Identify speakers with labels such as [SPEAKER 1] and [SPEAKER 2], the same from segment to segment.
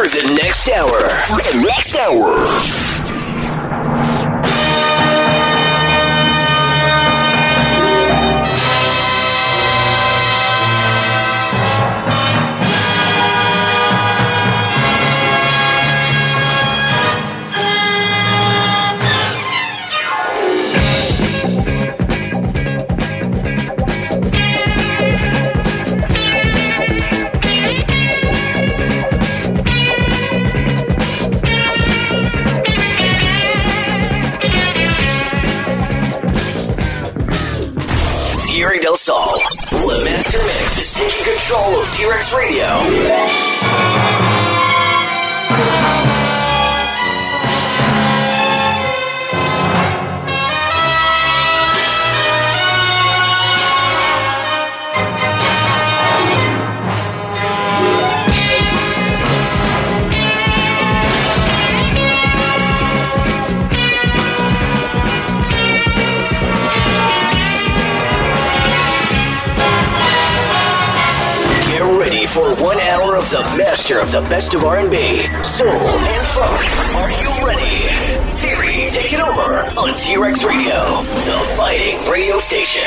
[SPEAKER 1] for the next hour. For the next hour. Control of T-Rex Radio. For one hour of the master of the best of R&B, soul, and funk. Are you ready? Theory, take it over on T-Rex Radio, the biting radio station.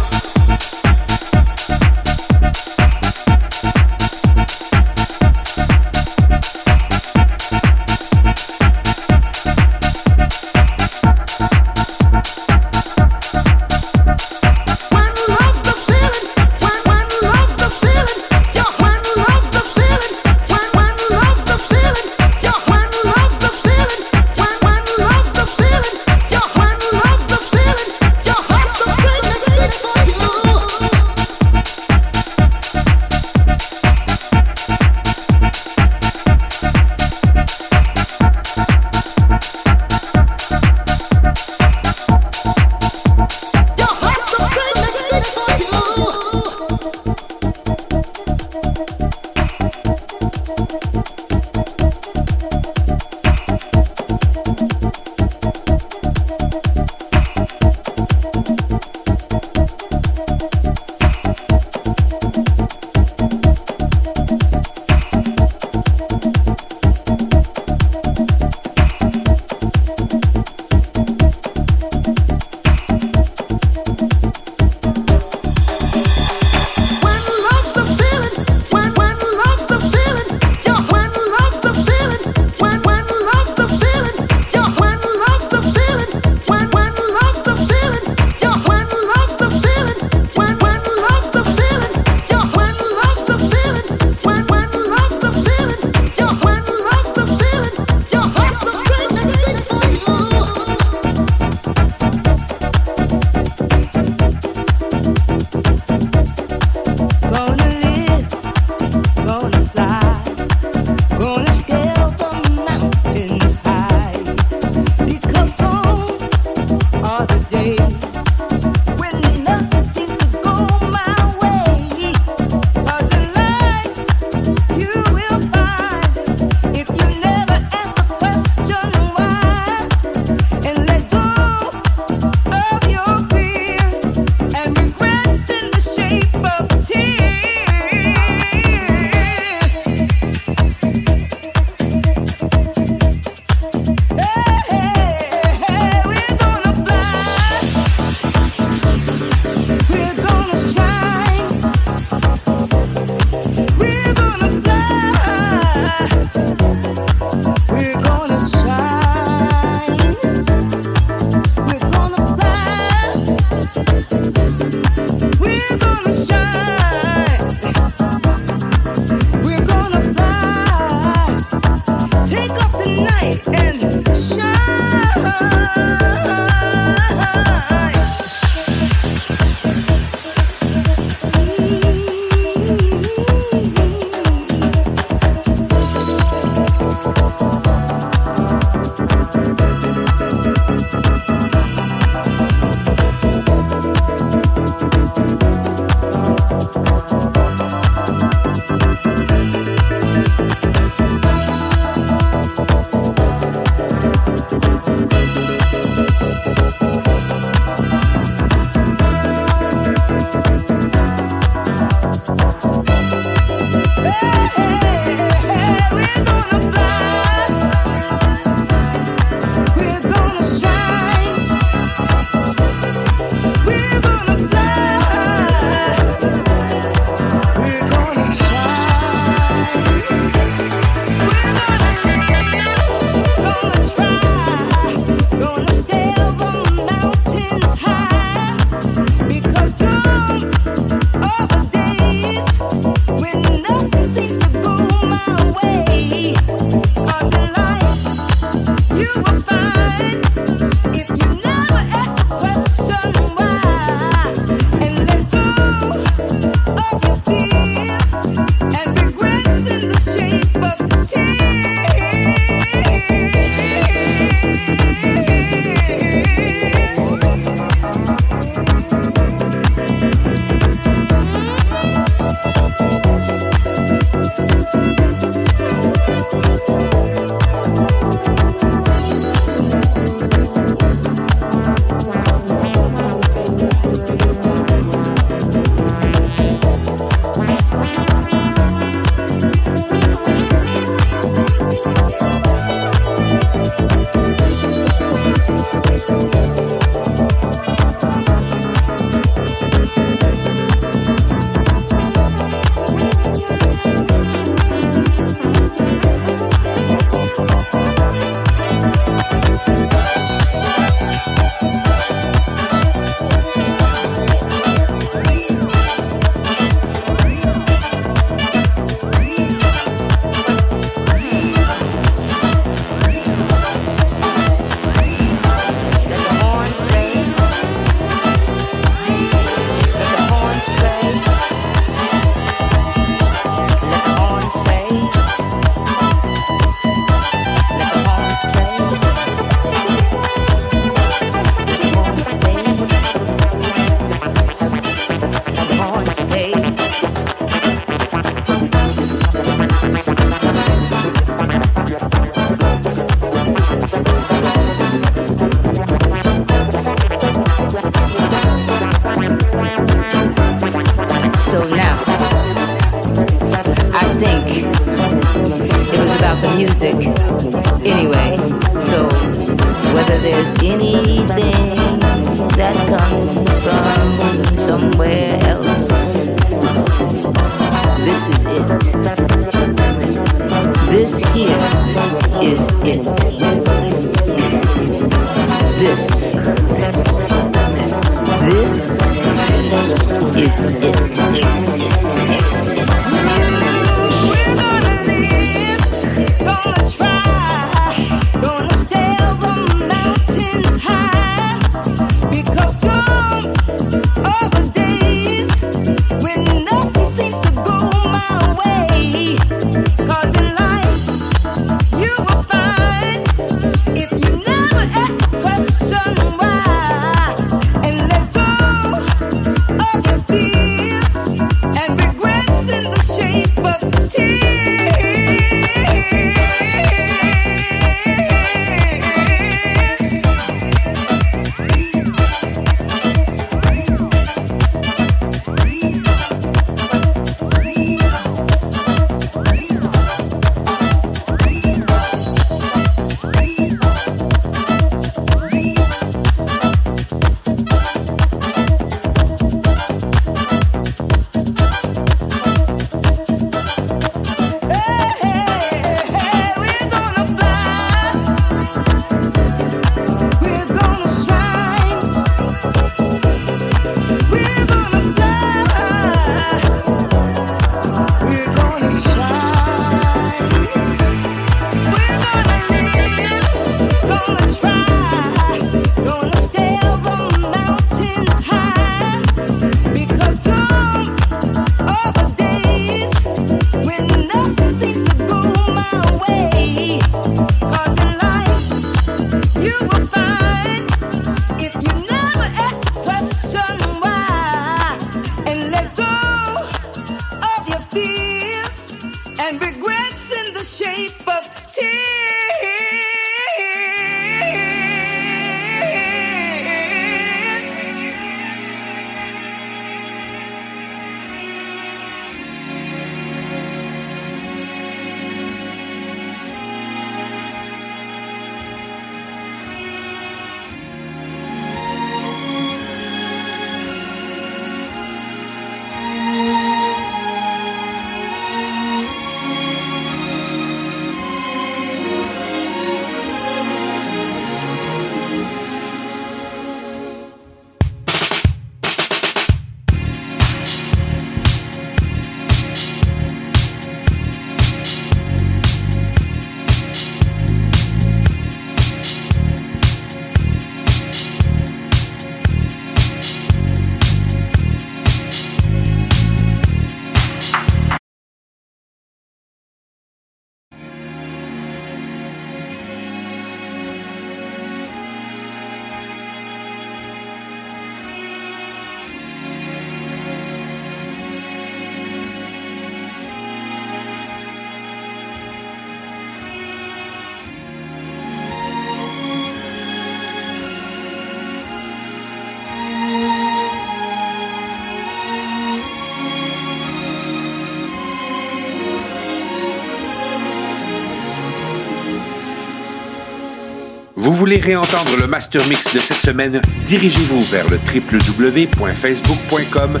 [SPEAKER 2] Vous voulez réentendre le master mix de cette semaine? Dirigez-vous vers le www.facebook.com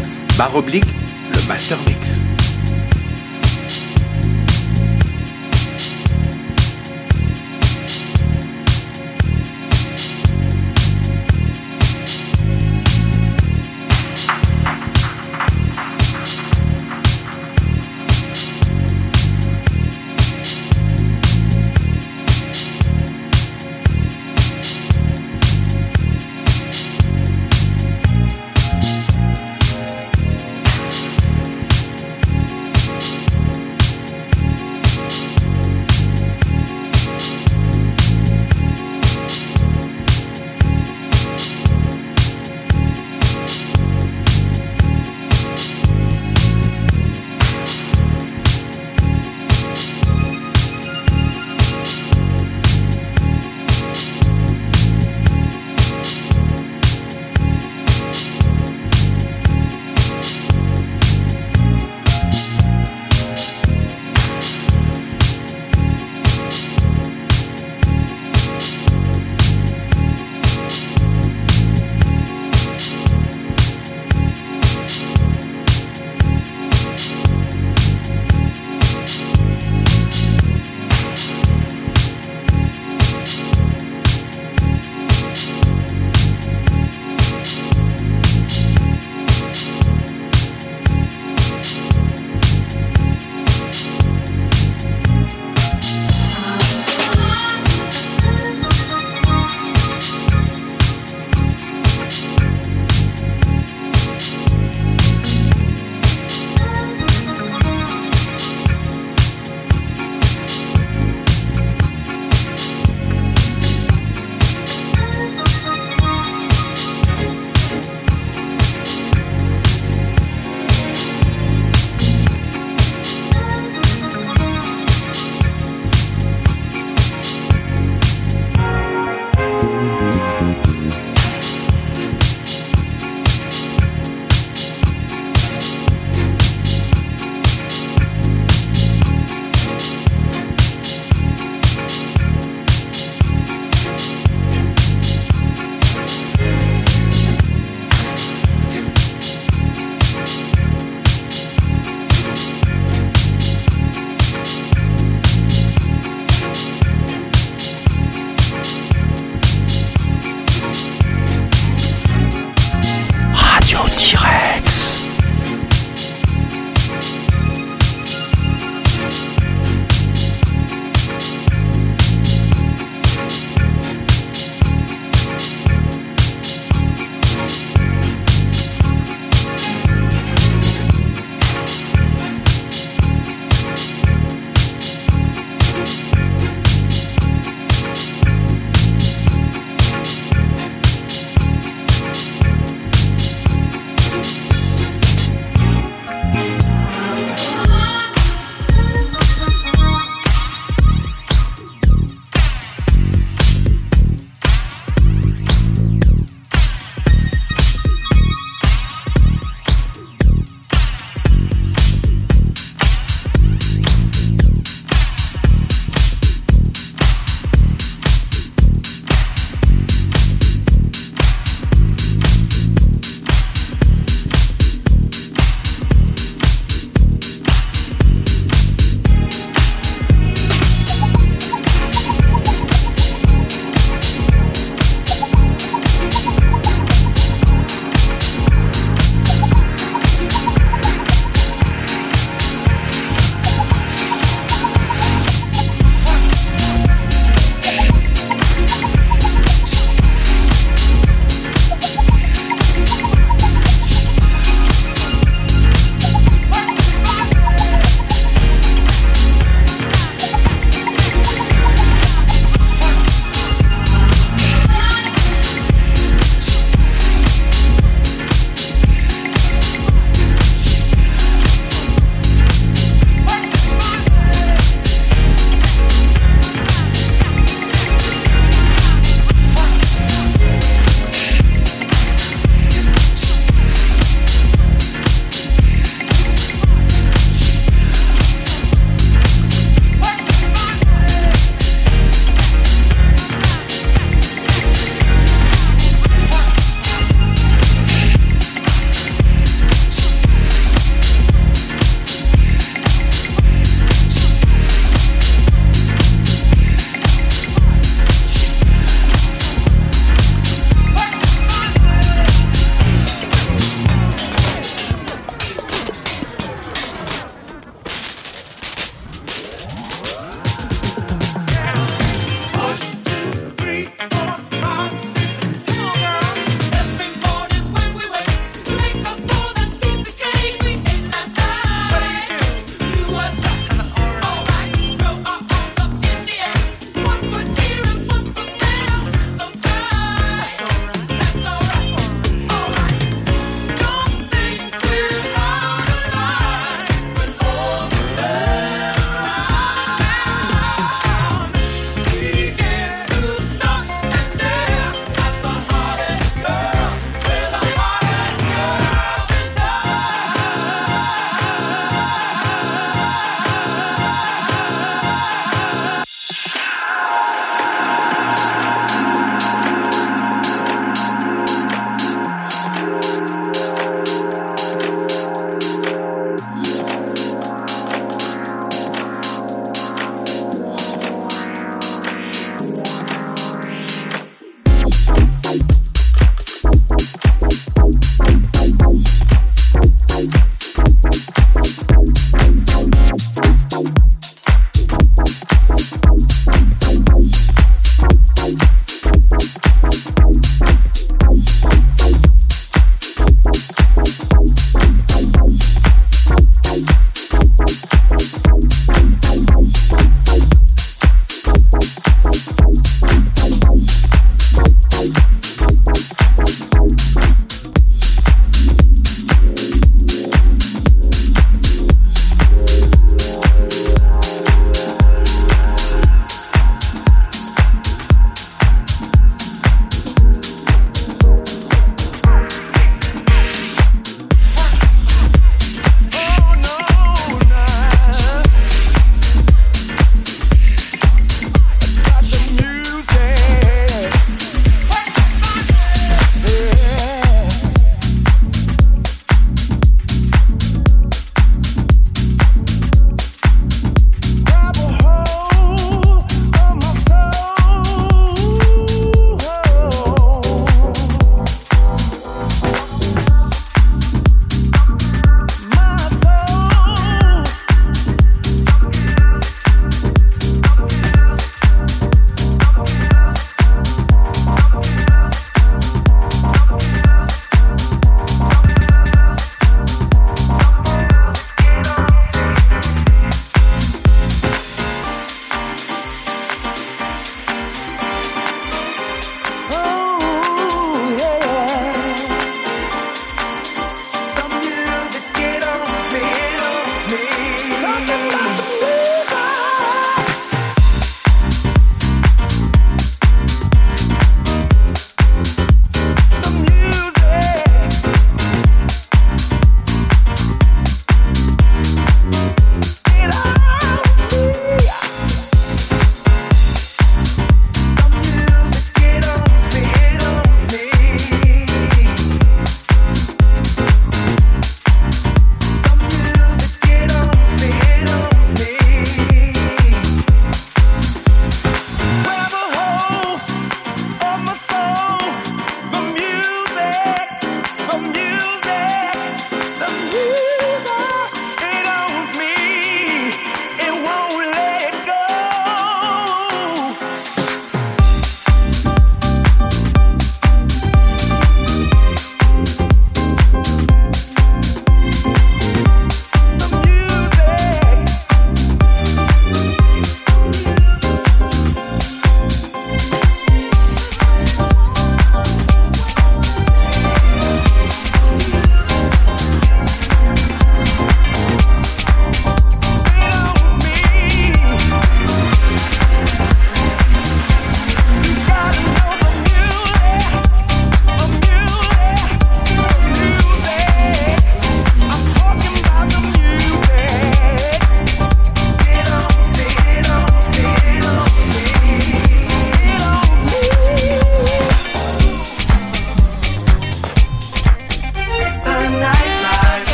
[SPEAKER 2] oblique le master mix.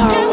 [SPEAKER 3] Coffee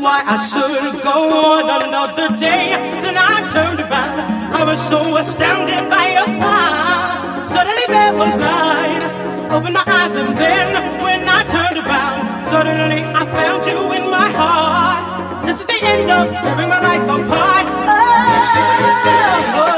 [SPEAKER 4] why I should go on another day. Then I turned around, I was so astounded by your smile. Suddenly there was light. Opened my eyes and then when I turned around, suddenly I found you in my heart. This is the end of tearing my life apart. Oh, oh,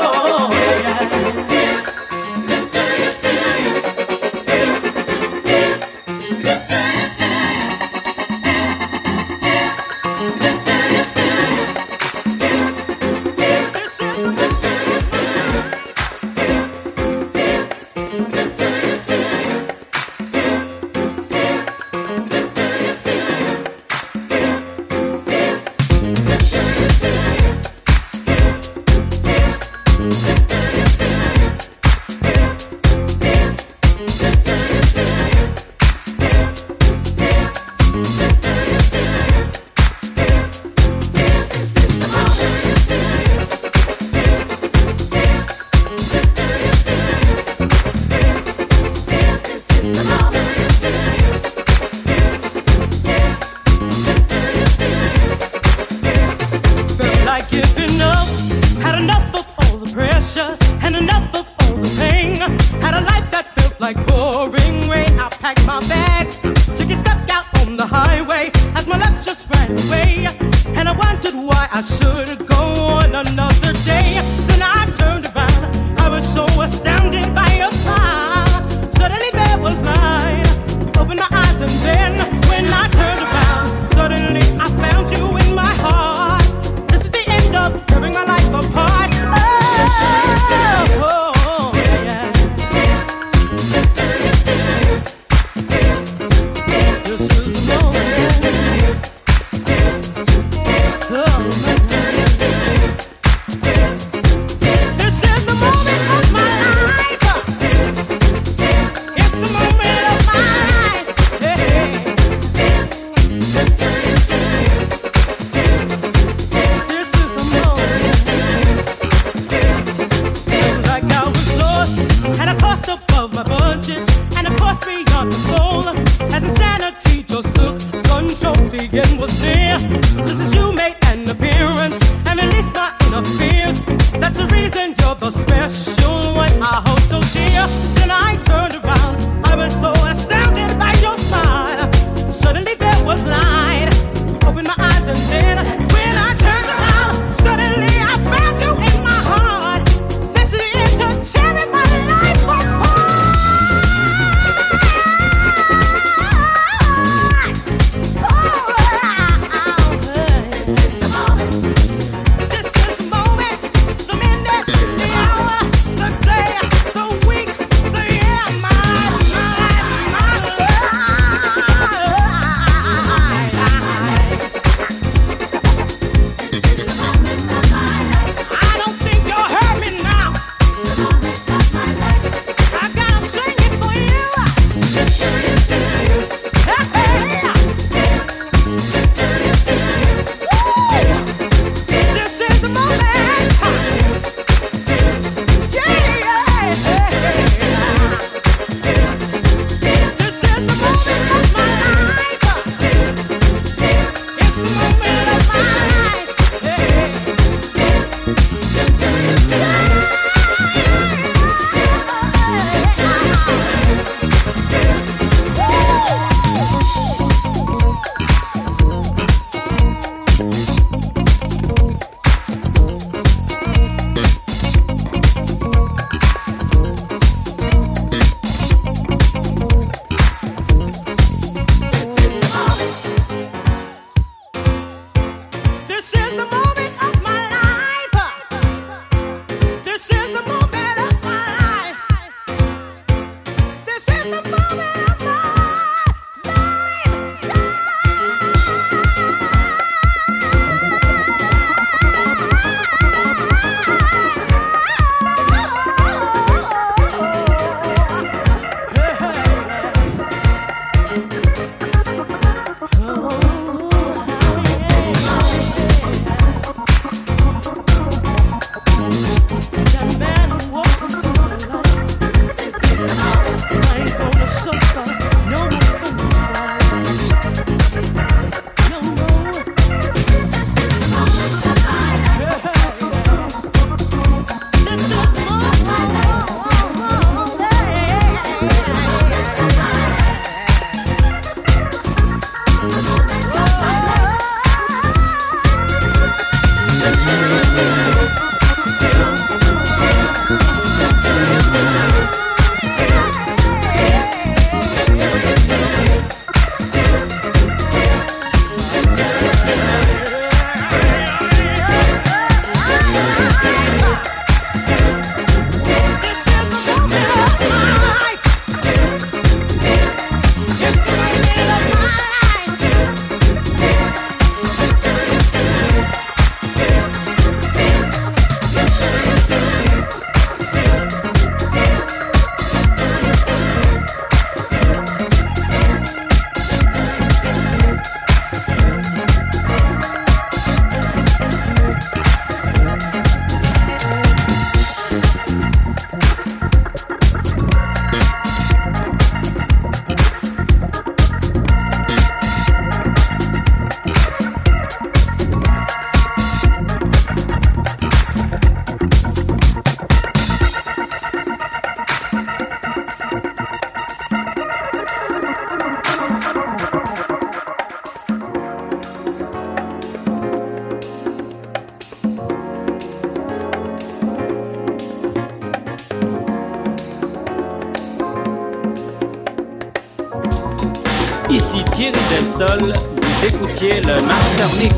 [SPEAKER 5] Vous écoutiez le Master Mix.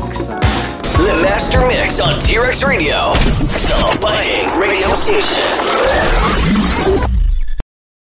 [SPEAKER 6] The Master Mix on T-Rex Radio, the Buying Radio Station.